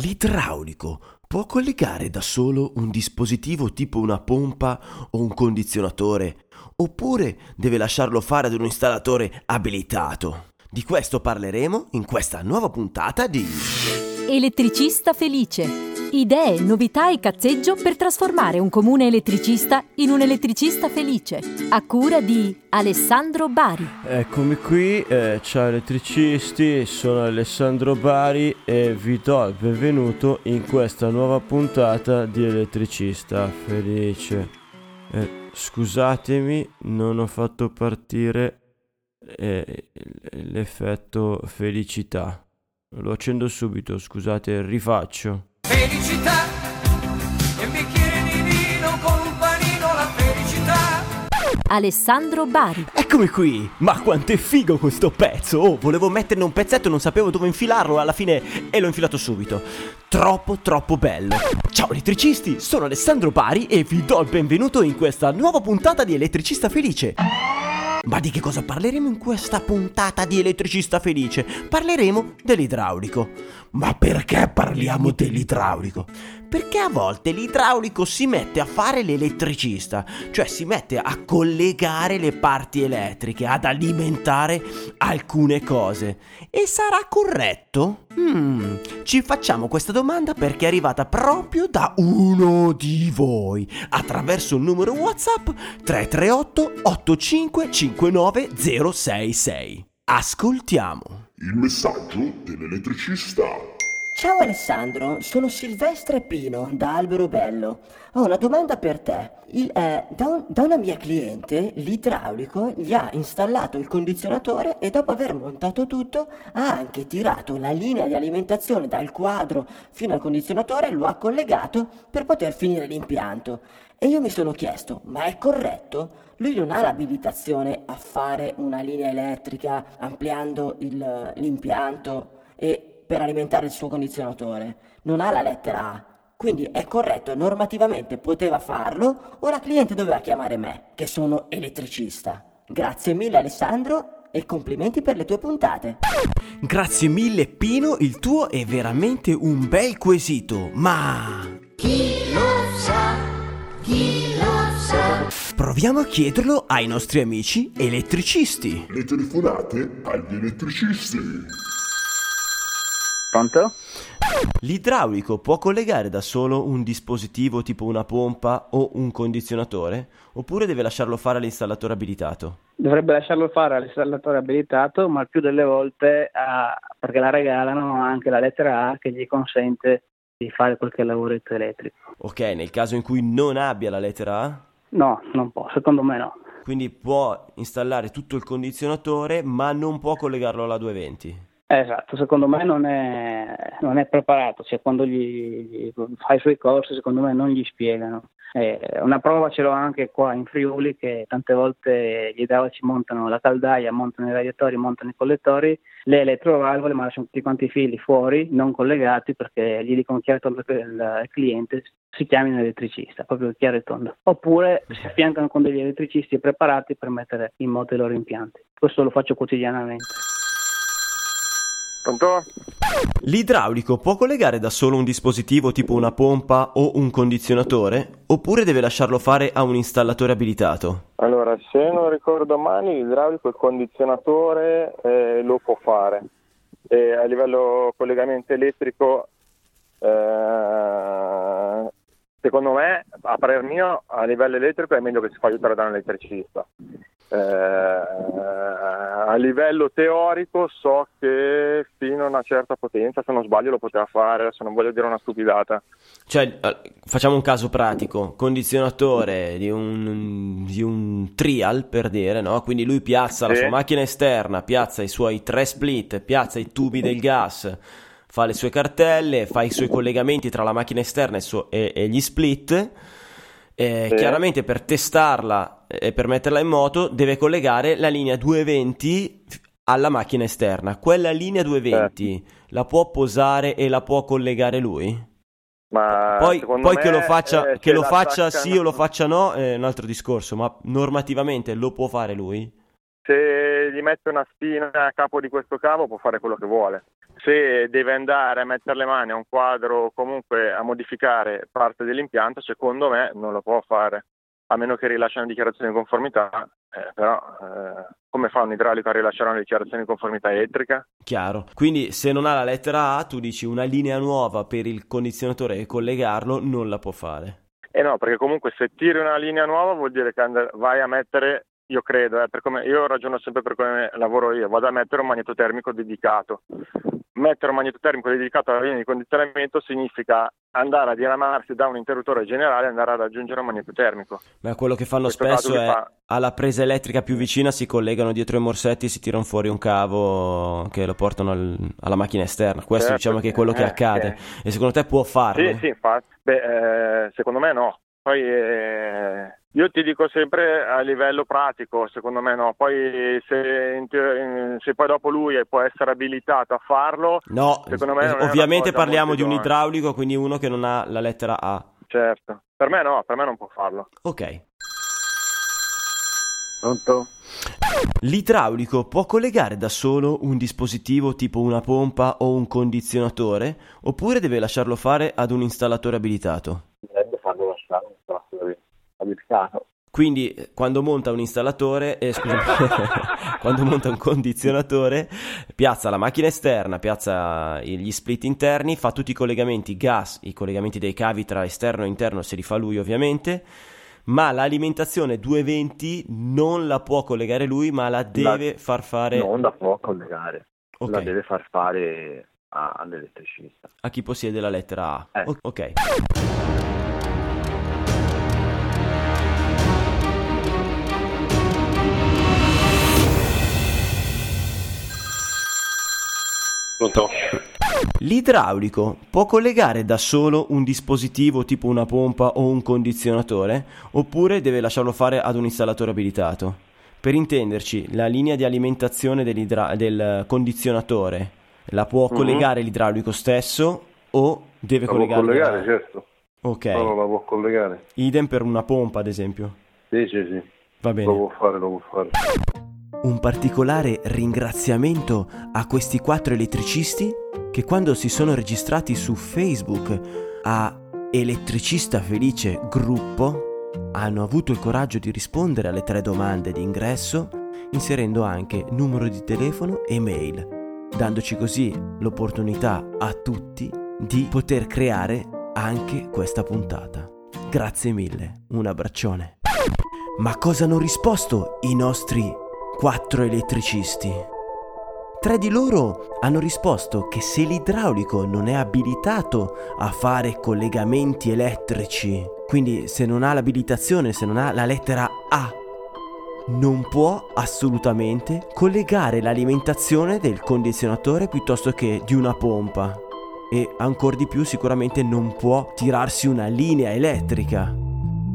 L'idraulico può collegare da solo un dispositivo tipo una pompa o un condizionatore, oppure deve lasciarlo fare ad un installatore abilitato. Di questo parleremo in questa nuova puntata di Elettricista felice. Idee, novità e cazzeggio per trasformare un comune elettricista in un elettricista felice. A cura di Alessandro Bari. Eccomi qui, eh, ciao elettricisti, sono Alessandro Bari e vi do il benvenuto in questa nuova puntata di Elettricista Felice. Eh, scusatemi, non ho fatto partire eh, l'effetto felicità. Lo accendo subito, scusate, rifaccio. Felicità e un bicchiere di vino con un panino la felicità. Alessandro Bari. Eccomi qui! Ma quanto è figo questo pezzo! Oh, volevo metterne un pezzetto e non sapevo dove infilarlo, alla fine e l'ho infilato subito. Troppo, troppo bello! Ciao elettricisti, sono Alessandro Bari e vi do il benvenuto in questa nuova puntata di Elettricista Felice. Ma di che cosa parleremo in questa puntata di Elettricista Felice? Parleremo dell'idraulico. Ma perché parliamo dell'idraulico? Perché a volte l'idraulico si mette a fare l'elettricista, cioè si mette a collegare le parti elettriche, ad alimentare alcune cose. E sarà corretto? Hmm, ci facciamo questa domanda perché è arrivata proprio da uno di voi attraverso il numero WhatsApp 338 8559 066. Ascoltiamo. Il messaggio dell'elettricista. Ciao Alessandro, sono Silvestre Pino da Albero Bello. Ho una domanda per te. Il, eh, da, un- da una mia cliente, l'idraulico, gli ha installato il condizionatore e dopo aver montato tutto ha anche tirato la linea di alimentazione dal quadro fino al condizionatore e lo ha collegato per poter finire l'impianto. E io mi sono chiesto, ma è corretto? Lui non ha l'abilitazione a fare una linea elettrica ampliando il- l'impianto e per alimentare il suo condizionatore. Non ha la lettera A. Quindi è corretto, normativamente poteva farlo, o la cliente doveva chiamare me, che sono elettricista. Grazie mille Alessandro e complimenti per le tue puntate. Grazie mille Pino, il tuo è veramente un bel quesito, ma... Proviamo a chiederlo ai nostri amici elettricisti. Le telefonate agli elettricisti. Pronto? L'idraulico può collegare da solo un dispositivo tipo una pompa o un condizionatore? Oppure deve lasciarlo fare all'installatore abilitato? Dovrebbe lasciarlo fare all'installatore abilitato, ma il più delle volte, ha- perché la regalano, anche la lettera A che gli consente di fare qualche lavoretto elettrico. Ok, nel caso in cui non abbia la lettera A, No, non può, secondo me no. quindi può installare tutto il condizionatore ma non può collegarlo alla 220. Esatto, secondo me non è, non è preparato, cioè quando gli, gli fa i suoi corsi secondo me non gli spiegano. Eh, una prova ce l'ho anche qua in Friuli che tante volte gli idraulici montano la caldaia, montano i radiatori, montano i collettori, le elettrovalvole ma lasciano tutti quanti i fili fuori, non collegati perché gli dicono chiaro tondo il cliente si chiami un elettricista, proprio chiaro e tondo. Oppure si affiancano con degli elettricisti preparati per mettere in moto i loro impianti. Questo lo faccio quotidianamente. Pronto? L'idraulico può collegare da solo un dispositivo tipo una pompa o un condizionatore? Oppure deve lasciarlo fare a un installatore abilitato? Allora, se non ricordo male, l'idraulico, il condizionatore eh, lo può fare. E a livello collegamento elettrico, eh, secondo me, a parer mio, a livello elettrico è meglio che si fa aiutare da un elettricista. Eh, a livello teorico so che fino a una certa potenza, se non sbaglio, lo poteva fare, adesso non voglio dire una stupidata. Cioè, eh, facciamo un caso pratico, condizionatore di un, di un trial per dire, no? Quindi lui piazza la Sì. sua macchina esterna, piazza i suoi tre split, piazza i tubi del gas, fa le sue cartelle, fa i suoi collegamenti tra la macchina esterna e, suo- e- e gli split. Eh, Sì. Chiaramente per testarla e per metterla in moto deve collegare la linea 220 f- alla macchina esterna. Quella linea 220 la può posare e la può collegare lui? Ma Poi, poi che lo faccia, eh, che lo faccia sì o lo faccia no è un altro discorso, ma normativamente lo può fare lui? se gli mette una spina a capo di questo cavo può fare quello che vuole. se deve andare a mettere le mani a un quadro o comunque a modificare parte dell'impianto, secondo me non lo può fare, a meno che rilasci una dichiarazione di conformità, eh, però eh, come fa un idraulico a rilasciare una dichiarazione di conformità elettrica? Chiaro. Quindi se non ha la lettera A, tu dici una linea nuova per il condizionatore e collegarlo, non la può fare. Eh no, perché comunque se tiri una linea nuova vuol dire che and- vai a mettere, io credo, eh, per come, io ragiono sempre per come lavoro io, vado a mettere un magnetotermico dedicato. Mettere un magnetotermico dedicato alla linea di condizionamento significa andare a diramarsi da un interruttore generale e andare a raggiungere un magnetotermico. Ma quello che fanno spesso è fa- alla presa elettrica più vicina si collegano dietro i morsetti e si tirano fuori un cavo che lo portano al- alla macchina esterna. Questo Certo, diciamo che è quello che eh, accade. ok. E secondo te può farlo? Sì, sì, infatti. Beh, eh, secondo me no. Poi eh, io ti dico sempre a livello pratico, secondo me no. Poi se, se poi dopo lui può essere abilitato a farlo, No, Secondo me ovviamente parliamo di un idraulico, quindi uno che non ha la lettera A. certo. Per me no, per me non può farlo. Ok. Pronto? L'idraulico può collegare da solo un dispositivo tipo una pompa o un condizionatore oppure deve lasciarlo fare ad un installatore abilitato? Dovrebbe farlo lasciare un abilitato. Quindi eh, quando monta un installatore, eh, scusami, quando monta un condizionatore, piazza la macchina esterna, piazza gli split interni, fa tutti i collegamenti gas, i collegamenti dei cavi tra esterno e interno se li fa lui ovviamente, ma l'alimentazione 220 non la può collegare lui, ma la deve far fare Non la può collegare, Ok. la deve far fare a- all'elettricista. a chi possiede la lettera A. Eh. O- ok. Pronto? L'idraulico può collegare da solo un dispositivo tipo una pompa o un condizionatore oppure deve lasciarlo fare ad un installatore abilitato? Per intenderci, la linea di alimentazione del condizionatore la può Mhm. collegare l'idraulico stesso o deve La può collegarla? collegare, certo. Ok. No, no, la può collegare. Idem per una pompa, ad esempio. Sì, sì, sì. Va Lo bene. può fare, lo può fare. Un particolare ringraziamento a questi quattro elettricisti che quando si sono registrati su Facebook a Elettricista Felice Gruppo hanno avuto il coraggio di rispondere alle tre domande di ingresso inserendo anche numero di telefono e mail, dandoci così l'opportunità a tutti di poter creare anche questa puntata. Grazie mille, un abbraccione. Ma cosa hanno risposto i nostri quattro elettricisti? Tre di loro hanno risposto che se l'idraulico non è abilitato a fare collegamenti elettrici, quindi se non ha l'abilitazione, se non ha la lettera A, non può assolutamente collegare l'alimentazione del condizionatore piuttosto che di una pompa. E ancora di più sicuramente non può tirarsi una linea elettrica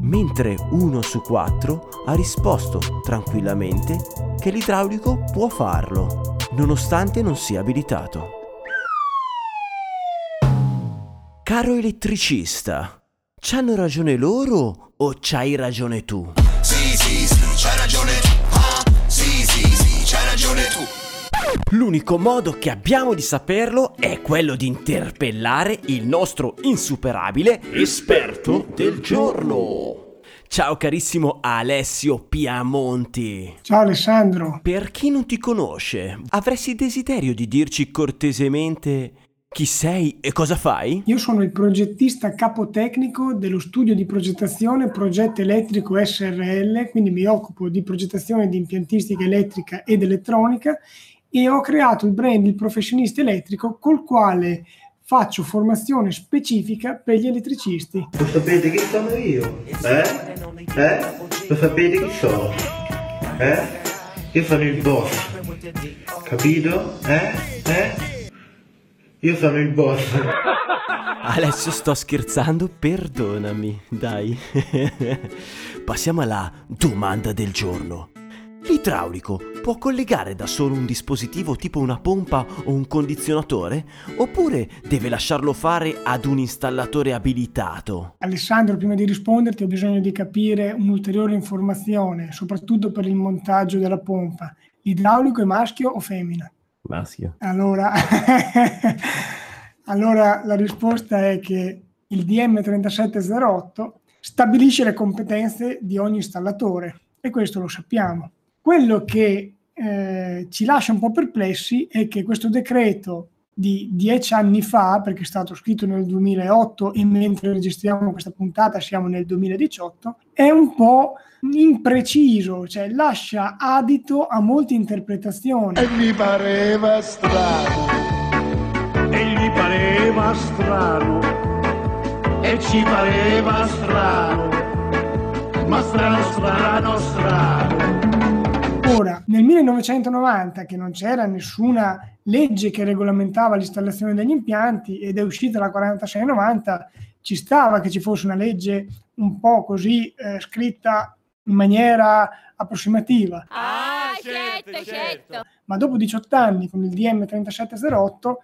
mentre uno su quattro ha risposto tranquillamente che l'idraulico può farlo, nonostante non sia abilitato. Caro elettricista, c'hanno ragione loro o c'hai ragione tu? Sì, sì, sì, c'hai ragione tu. Ah, sì, sì, sì, c'hai ragione tu. L'unico modo che abbiamo di saperlo è quello di interpellare il nostro insuperabile esperto del giorno. Ciao carissimo Alessio Piamonti. Ciao Alessandro. Per chi non ti conosce, avresti desiderio di dirci cortesemente chi sei e cosa fai? Io sono il progettista capotecnico dello studio di progettazione Progetto Elettrico SRL, quindi mi occupo di progettazione di impiantistica elettrica ed elettronica e ho creato il brand Il Professionista Elettrico col quale faccio formazione specifica per gli elettricisti. Lo sapete chi sono io? Eh? Eh? Lo sapete chi sono? Eh? Io sono il boss. Capito? Eh? Eh? Io sono il boss. Alessio, sto scherzando, perdonami, dai. Passiamo alla domanda del giorno. L'idraulico può collegare da solo un dispositivo tipo una pompa o un condizionatore? Oppure deve lasciarlo fare ad un installatore abilitato? Alessandro, prima di risponderti ho bisogno di capire un'ulteriore informazione, soprattutto per il montaggio della pompa. L'idraulico è maschio o femmina? Maschio. Allora, allora la risposta è che il DM3708 stabilisce le competenze di ogni installatore e questo lo sappiamo. Quello che eh, ci lascia un po' perplessi è che questo decreto di dieci anni fa, perché è stato scritto nel 2008 e mentre registriamo questa puntata siamo nel 2018, è un po' impreciso, cioè lascia adito a molte interpretazioni. E mi pareva strano, e gli pareva strano, e ci pareva strano, ma strano, strano, strano. Ora, nel 1990, che non c'era nessuna legge che regolamentava l'installazione degli impianti ed è uscita la 4690, ci stava che ci fosse una legge un po' così eh, scritta in maniera approssimativa. Ah, certo, certo. Ma dopo 18 anni, con il DM 3708,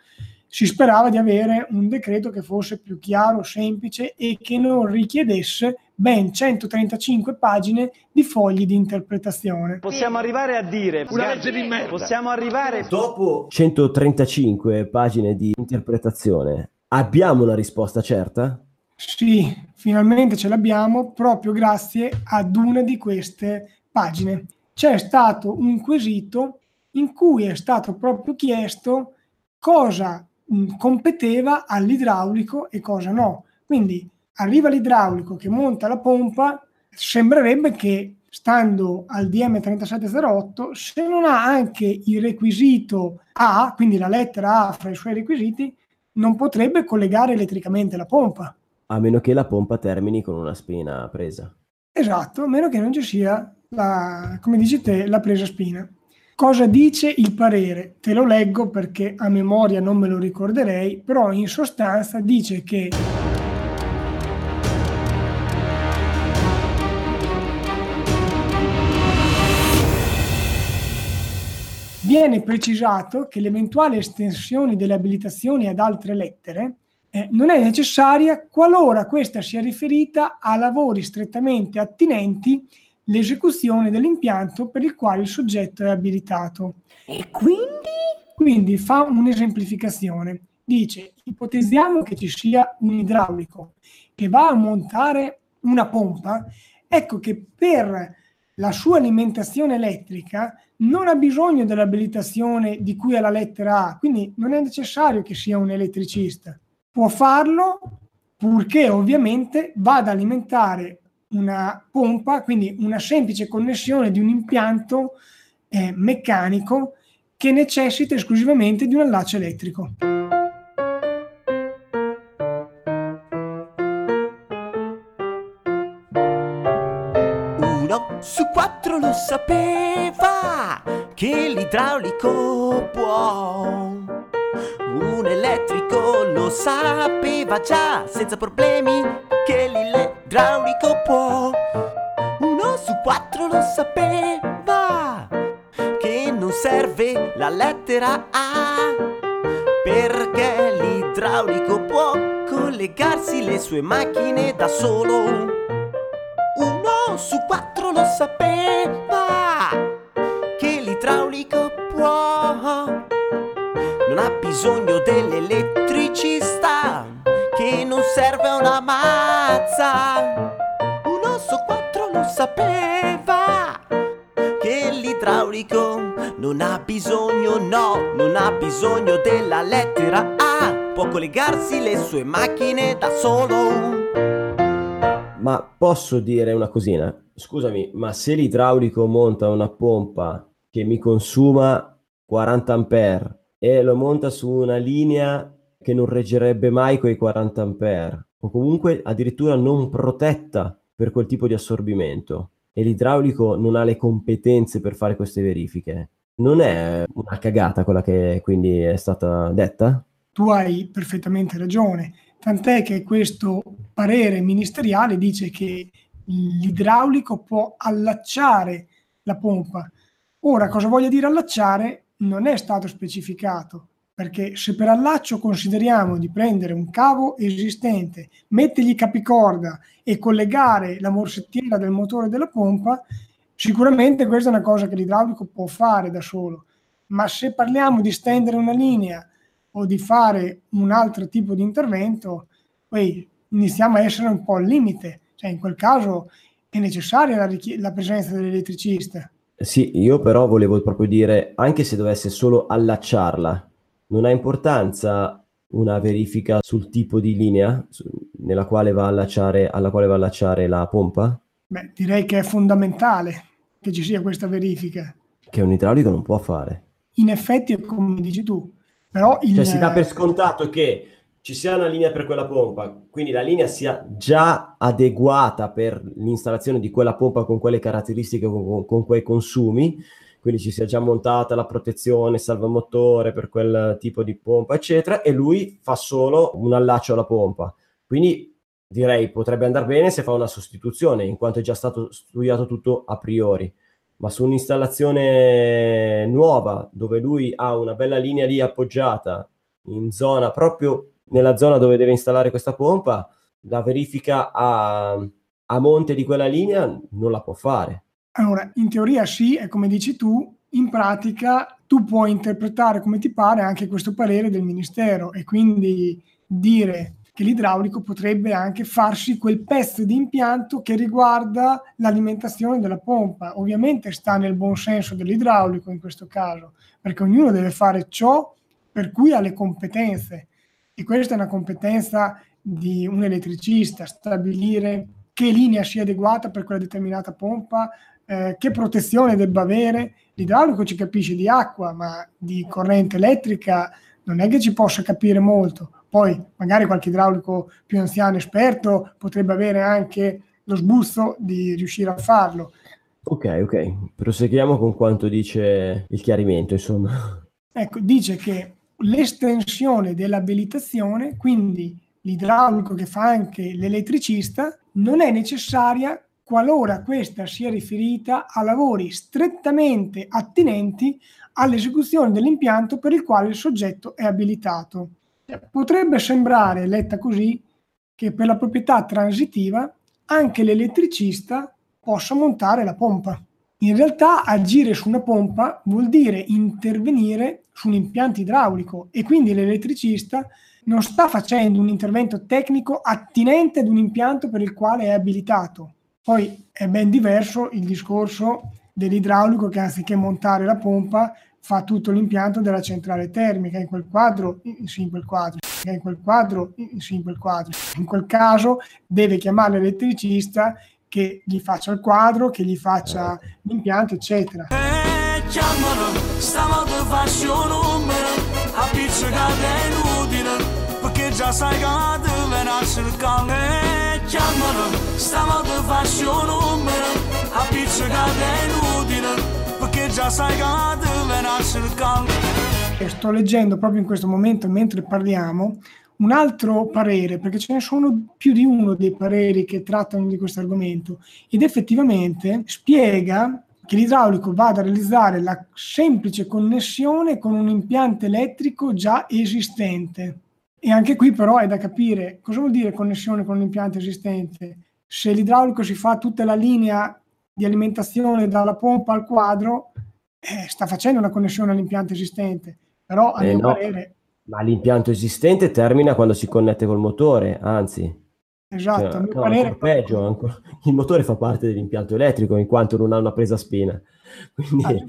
si sperava di avere un decreto che fosse più chiaro, semplice e che non richiedesse ben 135 pagine di fogli di interpretazione. Possiamo arrivare a dire Una legge di merda. Possiamo arrivare Dopo 135 pagine di interpretazione, abbiamo una risposta certa? Sì, finalmente ce l'abbiamo proprio grazie ad una di queste pagine. C'è stato un quesito in cui è stato proprio chiesto cosa mh, competeva all'idraulico e cosa no. Quindi arriva l'idraulico che monta la pompa, sembrerebbe che stando al DM3708, se non ha anche il requisito A, quindi la lettera A fra i suoi requisiti, non potrebbe collegare elettricamente la pompa. A meno che la pompa termini con una spina presa. Esatto, a meno che non ci sia, la, come dici te, la presa spina. Cosa dice il parere? Te lo leggo perché a memoria non me lo ricorderei, però in sostanza dice che viene precisato che l'eventuale estensione delle abilitazioni ad altre lettere eh, non è necessaria qualora questa sia riferita a lavori strettamente attinenti l'esecuzione dell'impianto per il quale il soggetto è abilitato. E quindi? Quindi fa un'esemplificazione. Dice, ipotizziamo che ci sia un idraulico che va a montare una pompa, ecco che per la sua alimentazione elettrica non ha bisogno dell'abilitazione di cui è la lettera A, quindi non è necessario che sia un elettricista. Può farlo purché ovviamente vada ad alimentare una pompa, quindi una semplice connessione di un impianto eh, meccanico che necessita esclusivamente di un allaccio elettrico. Uno su quattro lo sapeva che l'idraulico può. Un elettrico lo sapeva già senza problemi che l'idraulico può. Uno su quattro lo sapeva che non serve la lettera A perché l'idraulico può collegarsi le sue macchine da solo. Uno su quattro lo sapeva bisogno dell'elettricista che non serve una mazza. Uno su quattro lo sapeva che l'idraulico non ha bisogno, no, non ha bisogno della lettera A. Può collegarsi le sue macchine da solo. Ma posso dire una cosina? Scusami, ma se l'idraulico monta una pompa che mi consuma 40 ampere e lo monta su una linea che non reggerebbe mai quei 40 ampere o comunque addirittura non protetta per quel tipo di assorbimento e l'idraulico non ha le competenze per fare queste verifiche, non è una cagata quella che quindi è stata detta? Tu hai perfettamente ragione, tant'è che questo parere ministeriale dice che l'idraulico può allacciare la pompa. Ora, cosa voglia dire allacciare non è stato specificato, perché se per allaccio consideriamo di prendere un cavo esistente, mettergli capicorda e collegare la morsettiera del motore della pompa, sicuramente questa è una cosa che l'idraulico può fare da solo. ma se parliamo di stendere una linea o di fare un altro tipo di intervento, poi iniziamo a essere un po' al limite, cioè in quel caso è necessaria la, richie- la presenza dell'elettricista. Sì, io però volevo proprio dire, anche se dovesse solo allacciarla, non ha importanza una verifica sul tipo di linea su- nella quale va a allacciare, alla quale va a allacciare la pompa? Beh, direi che è fondamentale che ci sia questa verifica. Che un idraulico non può fare. In effetti è come dici tu, però il, Cioè si dà per scontato che ci sia una linea per quella pompa, quindi la linea sia già adeguata per l'installazione di quella pompa con quelle caratteristiche, con, con quei consumi, quindi ci sia già montata la protezione, salvamotore per quel tipo di pompa, eccetera, e lui fa solo un allaccio alla pompa. Quindi direi potrebbe andare bene se fa una sostituzione, in quanto è già stato studiato tutto a priori. Ma su un'installazione nuova, dove lui ha una bella linea lì appoggiata, in zona proprio nella zona dove deve installare questa pompa, la verifica a, a monte di quella linea non la può fare. Allora, in teoria sì, e come dici tu, in pratica tu puoi interpretare come ti pare anche questo parere del Ministero e quindi dire che l'idraulico potrebbe anche farsi quel pezzo di impianto che riguarda l'alimentazione della pompa. Ovviamente sta nel buon senso dell'idraulico in questo caso, perché ognuno deve fare ciò per cui ha le competenze e questa è una competenza di un elettricista, stabilire che linea sia adeguata per quella determinata pompa, eh, che protezione debba avere. L'idraulico ci capisce di acqua, ma di corrente elettrica non è che ci possa capire molto. Poi magari qualche idraulico più anziano, esperto, potrebbe avere anche lo sbuzzo di riuscire a farlo. Ok, ok, proseguiamo con quanto dice il chiarimento, insomma. Ecco, dice che l'estensione dell'abilitazione, quindi l'idraulico che fa anche l'elettricista, non è necessaria qualora questa sia riferita a lavori strettamente attinenti all'esecuzione dell'impianto per il quale il soggetto è abilitato. Potrebbe sembrare, letta così, che per la proprietà transitiva anche l'elettricista possa montare la pompa. In realtà agire su una pompa vuol dire intervenire su un impianto idraulico e quindi l'elettricista non sta facendo un intervento tecnico attinente ad un impianto per il quale è abilitato. Poi è ben diverso il discorso dell'idraulico che anziché montare la pompa fa tutto l'impianto della centrale termica. In quel quadro, sì, in quel quadro, in quel quadro, sì, in quel quadro. In quel caso deve chiamare l'elettricista che gli faccia il quadro, che gli faccia l'impianto, eccetera. chiamano, stavolta faccio un numero, a pizzicata è inutile, perché già sai che deve nascere il cane. Chiamano, stavolta faccio un numero, a pizzicata è inutile, perché già sai che deve nascere il cane. E sto leggendo proprio in questo momento, mentre parliamo, un altro parere, perché ce ne sono più di uno dei pareri che trattano di questo argomento, ed effettivamente spiega che l'idraulico vada a realizzare la semplice connessione con un impianto elettrico già esistente. E anche qui però è da capire cosa vuol dire connessione con un impianto esistente. Se l'idraulico si fa tutta la linea di alimentazione dalla pompa al quadro, eh, sta facendo una connessione all'impianto esistente. Però a Eh, mio no. parere, Ma l'impianto esistente termina quando si connette col motore, anzi. esatto, Cioè, no, parere peggio, ancora- il motore fa parte dell'impianto elettrico in quanto non ha una presa spina. Quindi,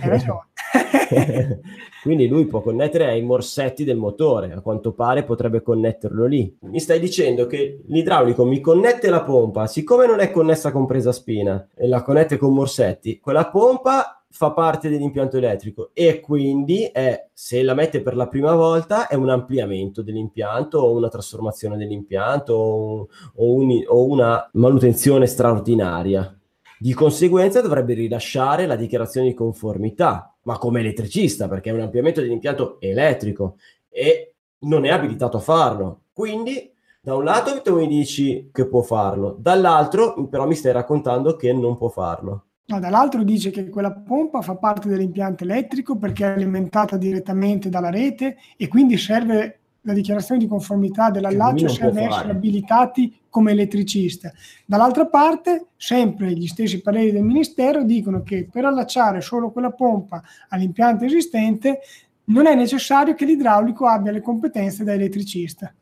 ragione. quindi lui può connettere ai morsetti del motore, a quanto pare potrebbe connetterlo lì. Mi stai dicendo che l'idraulico mi connette la pompa, siccome non è connessa con presa spina e la connette con morsetti, quella pompa fa parte dell'impianto elettrico e quindi è, se la mette per la prima volta è un ampliamento dell'impianto o una trasformazione dell'impianto o, o un- o una manutenzione straordinaria. Di conseguenza dovrebbe rilasciare la dichiarazione di conformità, ma come elettricista, perché è un ampliamento dell'impianto elettrico e non è abilitato a farlo. Quindi, da un lato tu mi dici che può farlo, dall'altro però mi stai raccontando che non può farlo. No, dall'altro dice che quella pompa fa parte dell'impianto elettrico perché è alimentata direttamente dalla rete e quindi serve la dichiarazione di conformità dell'allaccio serve essere abilitati come elettricista. Dall'altra parte, sempre gli stessi pareri del Ministero dicono che per allacciare solo quella pompa all'impianto esistente non è necessario che l'idraulico abbia le competenze da elettricista.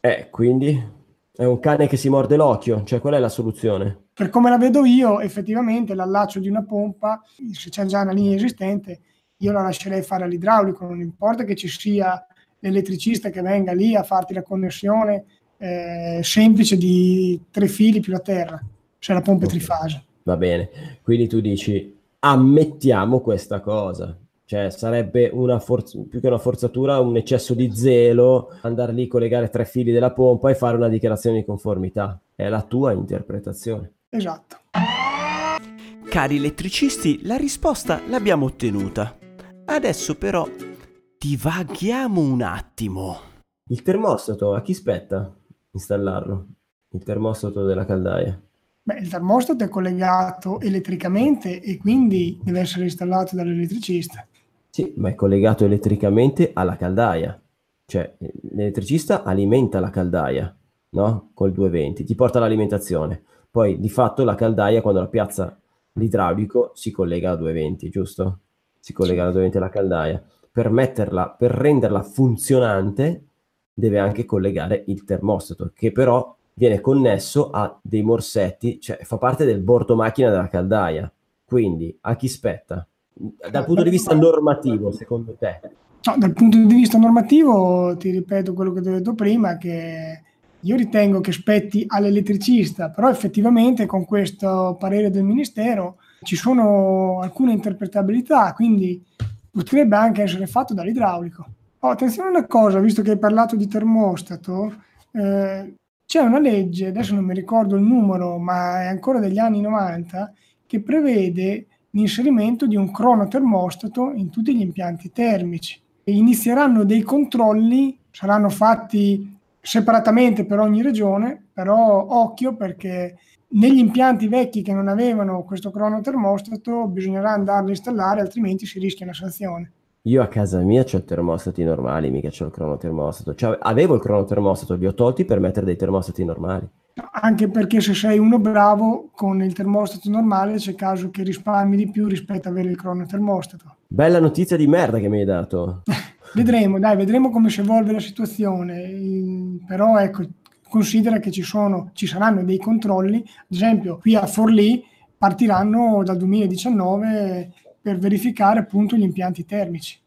Eh, quindi è un cane che si morde l'occhio, cioè qual è la soluzione? Per come la vedo io, effettivamente l'allaccio di una pompa, se c'è già una linea esistente, io la lascerei fare all'idraulico, non importa che ci sia l'elettricista che venga lì a farti la connessione eh, semplice di tre fili più la terra, se la pompa è trifase. Va bene, quindi tu dici ammettiamo questa cosa. Cioè, sarebbe una forz- più che una forzatura, un eccesso di zelo andare lì, collegare tre fili della pompa e fare una dichiarazione di conformità. È la tua interpretazione. Esatto. Cari elettricisti, la risposta l'abbiamo ottenuta. Adesso però divaghiamo un attimo. Il termostato, a chi spetta installarlo? Il termostato della caldaia. Beh, il termostato è collegato elettricamente e quindi deve essere installato dall'elettricista. Sì, ma è collegato elettricamente alla caldaia. Cioè, l'elettricista alimenta la caldaia, no? Col 220, ti porta l'alimentazione. Poi, di fatto, la caldaia, quando la piazza l'idraulico, si collega a 220, giusto? Si collega alla 220 alla caldaia. Per metterla, per renderla funzionante, deve anche collegare il termostato, che però viene connesso a dei morsetti, cioè fa parte del bordo macchina della caldaia. Quindi, a chi spetta? Dal punto di vista normativo, secondo te? No, dal punto di vista normativo, ti ripeto quello che ti ho detto prima, che io ritengo che spetti all'elettricista, però effettivamente con questo parere del Ministero ci sono alcune interpretabilità, quindi potrebbe anche essere fatto dall'idraulico. Oh, attenzione a una cosa, visto che hai parlato di termostato, eh, c'è una legge, adesso non mi ricordo il numero, ma è ancora degli anni 90, che prevede l'inserimento di un cronotermostato in tutti gli impianti termici. E inizieranno dei controlli, saranno fatti separatamente per ogni regione, però occhio perché negli impianti vecchi che non avevano questo cronotermostato bisognerà andarlo a installare, altrimenti si rischia una sanzione. Io a casa mia ho termostati normali, mica c'ho il cronotermostato. Cioè, avevo il cronotermostato, li ho tolti per mettere dei termostati normali. Anche perché se sei uno bravo con il termostato normale c'è caso che risparmi di più rispetto a avere il cronotermostato. Bella notizia di merda che mi hai dato. Vedremo, dai, vedremo come si evolve la situazione. Però ecco, considera che ci, sono, ci saranno dei controlli, ad esempio qui a Forlì partiranno dal 2019 per verificare appunto gli impianti termici.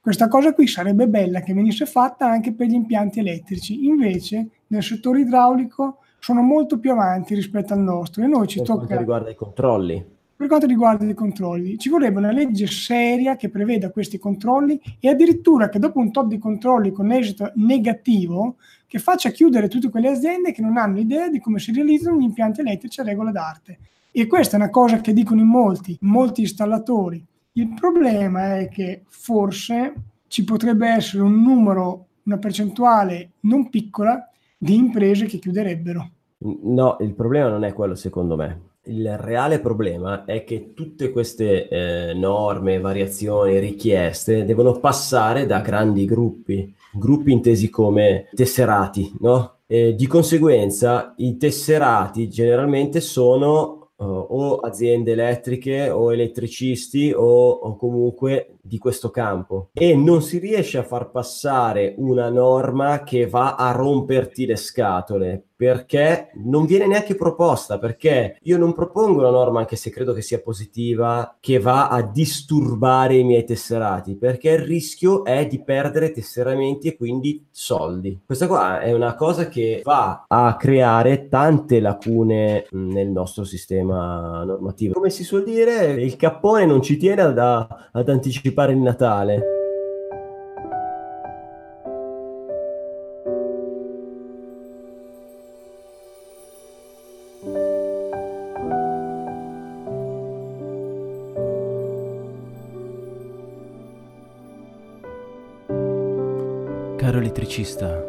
Questa cosa qui sarebbe bella che venisse fatta anche per gli impianti elettrici, invece nel settore idraulico sono molto più avanti rispetto al nostro e noi ci Per quanto tocca riguarda i controlli. Per quanto riguarda i controlli, ci vorrebbe una legge seria che preveda questi controlli e addirittura che dopo un tot di controlli con esito negativo, che faccia chiudere tutte quelle aziende che non hanno idea di come si realizzano gli impianti elettrici a regola d'arte. E questa è una cosa che dicono in molti, molti installatori. Il problema è che forse ci potrebbe essere un numero, una percentuale non piccola di imprese che chiuderebbero. No, il problema non è quello secondo me. Il reale problema è che tutte queste eh, norme, variazioni, richieste devono passare da grandi gruppi, gruppi intesi come tesserati, no? E di conseguenza i tesserati generalmente sono eh, o aziende elettriche o elettricisti o, o comunque di questo campo. E non si riesce a far passare una norma che va a romperti le scatole perché non viene neanche proposta perché io non propongo una norma anche se credo che sia positiva che va a disturbare i miei tesserati perché il rischio è di perdere tesseramenti e quindi soldi. Questa qua è una cosa che va a creare tante lacune nel nostro sistema normativo. Come si suol dire il cappone non ci tiene ad, ad anticipare il Natale. Caro elettricista,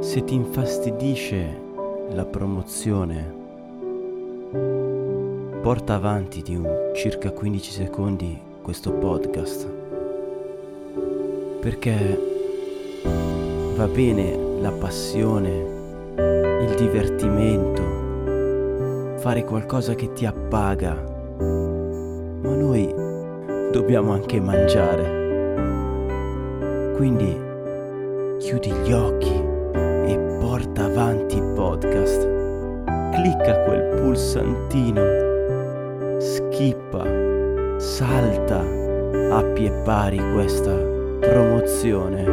se ti infastidisce la promozione, porta avanti di un circa 15 secondi questo podcast perché va bene la passione, il divertimento, fare qualcosa che ti appaga, ma noi dobbiamo anche mangiare. Quindi chiudi gli occhi e porta avanti il podcast. Clicca quel pulsantino, schippa, salta a pie pari questa promozione.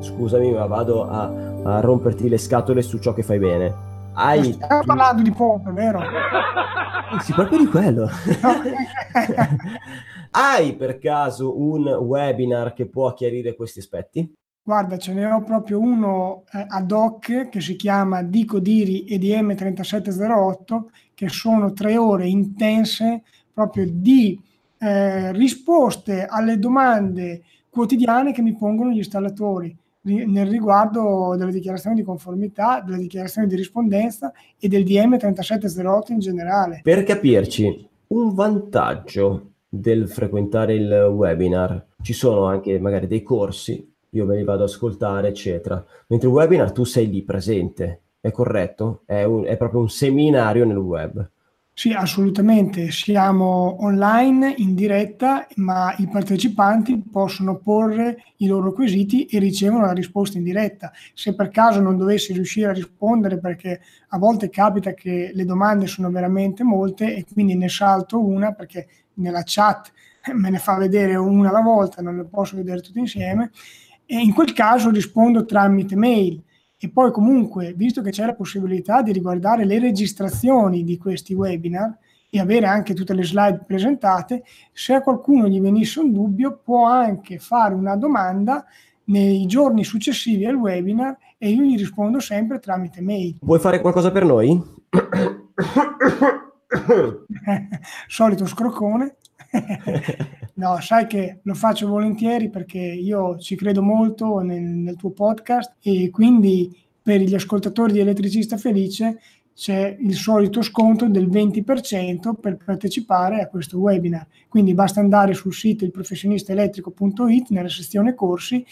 Scusami, ma vado a, a romperti le scatole su ciò che fai bene. Hai. Stiamo parlando di pompe, vero? Sì, proprio di quello. Hai per caso un webinar che può chiarire questi aspetti? Guarda, ce ne ho proprio uno eh, ad hoc che si chiama Dico Diri EDM 3708, che sono tre ore intense proprio di eh, risposte alle domande quotidiane che mi pongono gli installatori ri- nel riguardo delle dichiarazioni di conformità, delle dichiarazioni di rispondenza e del DM 3708 in generale. Per capirci, un vantaggio del frequentare il webinar, ci sono anche magari dei corsi, io me li vado ad ascoltare, eccetera. Mentre il webinar tu sei lì presente, è corretto? È, un- è proprio un seminario nel web. Sì, assolutamente. Siamo online in diretta, ma i partecipanti possono porre i loro quesiti e ricevono la risposta in diretta. Se per caso non dovessi riuscire a rispondere, perché a volte capita che le domande sono veramente molte e quindi ne salto una perché nella chat me ne fa vedere una alla volta, non le posso vedere tutte insieme, e in quel caso rispondo tramite mail. E poi comunque, visto che c'è la possibilità di riguardare le registrazioni di questi webinar e avere anche tutte le slide presentate, se a qualcuno gli venisse un dubbio può anche fare una domanda nei giorni successivi al webinar e io gli rispondo sempre tramite mail. Vuoi fare qualcosa per noi? Solito scroccone. no, sai che lo faccio volentieri perché io ci credo molto nel, nel tuo podcast e quindi per gli ascoltatori di Elettricista Felice c'è il solito sconto del 20% per partecipare a questo webinar. Quindi basta andare sul sito ilprofessionistaelettrico.it nella sezione corsi,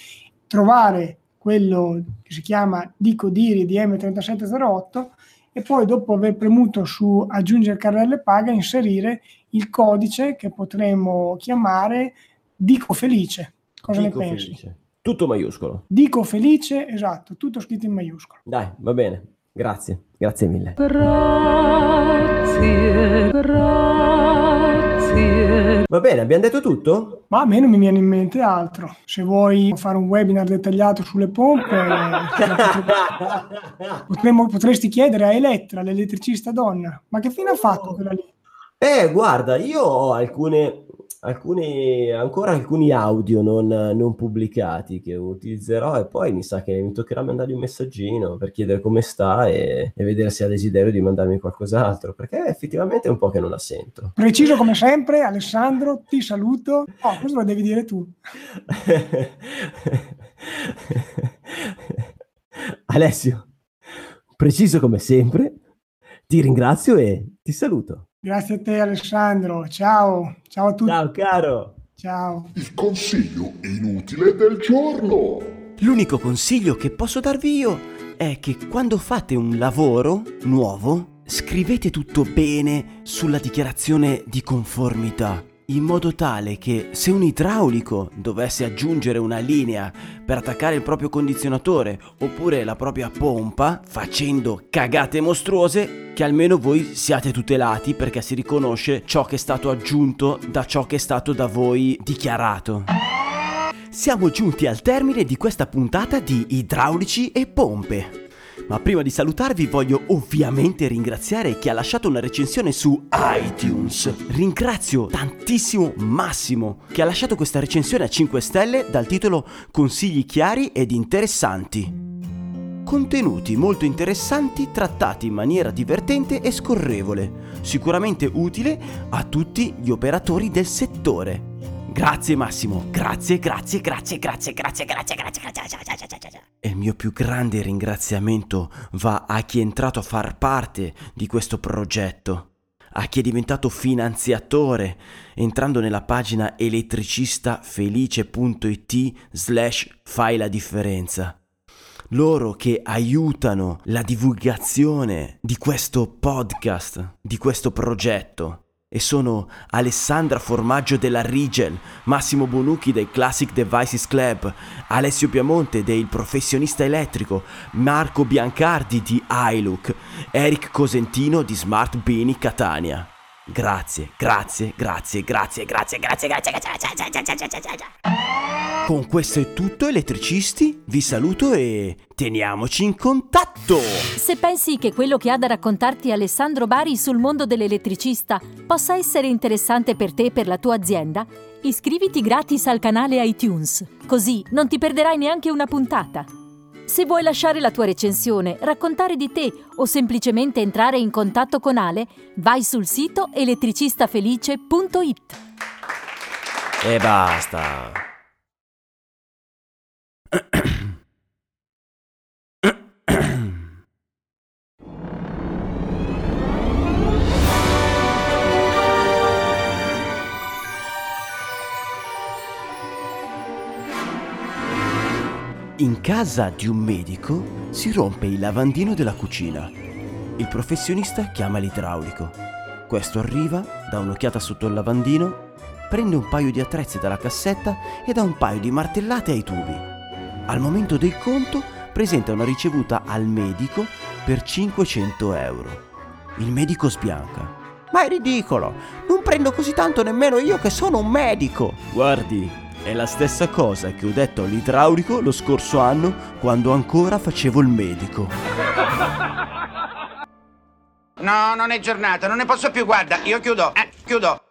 trovare quello che si chiama Dico Diri DM3708 e poi dopo aver premuto su aggiungere carrelle paga inserire il codice che potremmo chiamare Dico Felice. Cosa Dico ne pensi? felice. Tutto maiuscolo. Dico Felice, esatto, tutto scritto in maiuscolo. Dai, va bene. Grazie, grazie mille. Grazie, grazie. Va bene, abbiamo detto tutto? Ma a me non mi viene in mente altro. Se vuoi fare un webinar dettagliato sulle pompe, potremmo- potresti chiedere a Elettra, l'elettricista donna, ma che fine ha fatto quella lì? Eh, guarda, io ho alcune, alcuni, ancora alcuni audio non, non pubblicati che utilizzerò e poi mi sa che mi toccherà mandargli un messaggino per chiedere come sta e, e vedere se ha desiderio di mandarmi qualcos'altro, perché effettivamente è un po' che non la sento. Preciso come sempre, Alessandro, ti saluto. Oh, questo lo devi dire tu. Alessio, preciso come sempre, ti ringrazio e ti saluto. Grazie a te Alessandro, ciao, ciao a tutti. Ciao caro. Ciao. Il consiglio inutile del giorno. L'unico consiglio che posso darvi io è che quando fate un lavoro nuovo, scrivete tutto bene sulla dichiarazione di conformità, in modo tale che se un idraulico dovesse aggiungere una linea per attaccare il proprio condizionatore oppure la propria pompa, facendo cagate mostruose, che almeno voi siate tutelati perché si riconosce ciò che è stato aggiunto da ciò che è stato da voi dichiarato. Siamo giunti al termine di questa puntata di Idraulici e Pompe. Ma prima di salutarvi voglio ovviamente ringraziare chi ha lasciato una recensione su iTunes. Ringrazio tantissimo Massimo che ha lasciato questa recensione a 5 stelle dal titolo Consigli chiari ed interessanti. Contenuti molto interessanti trattati in maniera divertente e scorrevole, sicuramente utile a tutti gli operatori del settore. Grazie Massimo, grazie, grazie, grazie, grazie, grazie, grazie, grazie, grazie, grazie, grazie. E il mio più grande ringraziamento va a chi è entrato a far parte di questo progetto, a chi è diventato finanziatore entrando nella pagina elettricistafelice.it slash fai la differenza. Loro che aiutano la divulgazione di questo podcast, di questo progetto e sono Alessandra Formaggio della Rigel, Massimo Bonucchi del Classic Devices Club, Alessio Piamonte del Professionista Elettrico, Marco Biancardi di iLook, Eric Cosentino di Smart Bini Catania. Grazie, grazie, grazie, grazie, grazie, grazie, grazie, grazie, grazie, grazie, grazie. Con questo è tutto, elettricisti. Vi saluto e teniamoci in contatto. Se pensi che quello che ha da raccontarti Alessandro Bari sul mondo dell'elettricista possa essere interessante per te e per la tua azienda, iscriviti gratis al canale iTunes, così non ti perderai neanche una puntata. Se vuoi lasciare la tua recensione, raccontare di te o semplicemente entrare in contatto con Ale, vai sul sito elettricistafelice.it. E basta. In casa di un medico si rompe il lavandino della cucina. Il professionista chiama l'idraulico. Questo arriva, dà un'occhiata sotto il lavandino, prende un paio di attrezzi dalla cassetta e dà un paio di martellate ai tubi. Al momento del conto presenta una ricevuta al medico per 500 euro. Il medico sbianca. Ma è ridicolo! Non prendo così tanto nemmeno io che sono un medico! Guardi, è la stessa cosa che ho detto all'idraulico lo scorso anno quando ancora facevo il medico. No, non è giornata, non ne posso più, guarda, io chiudo, eh, chiudo.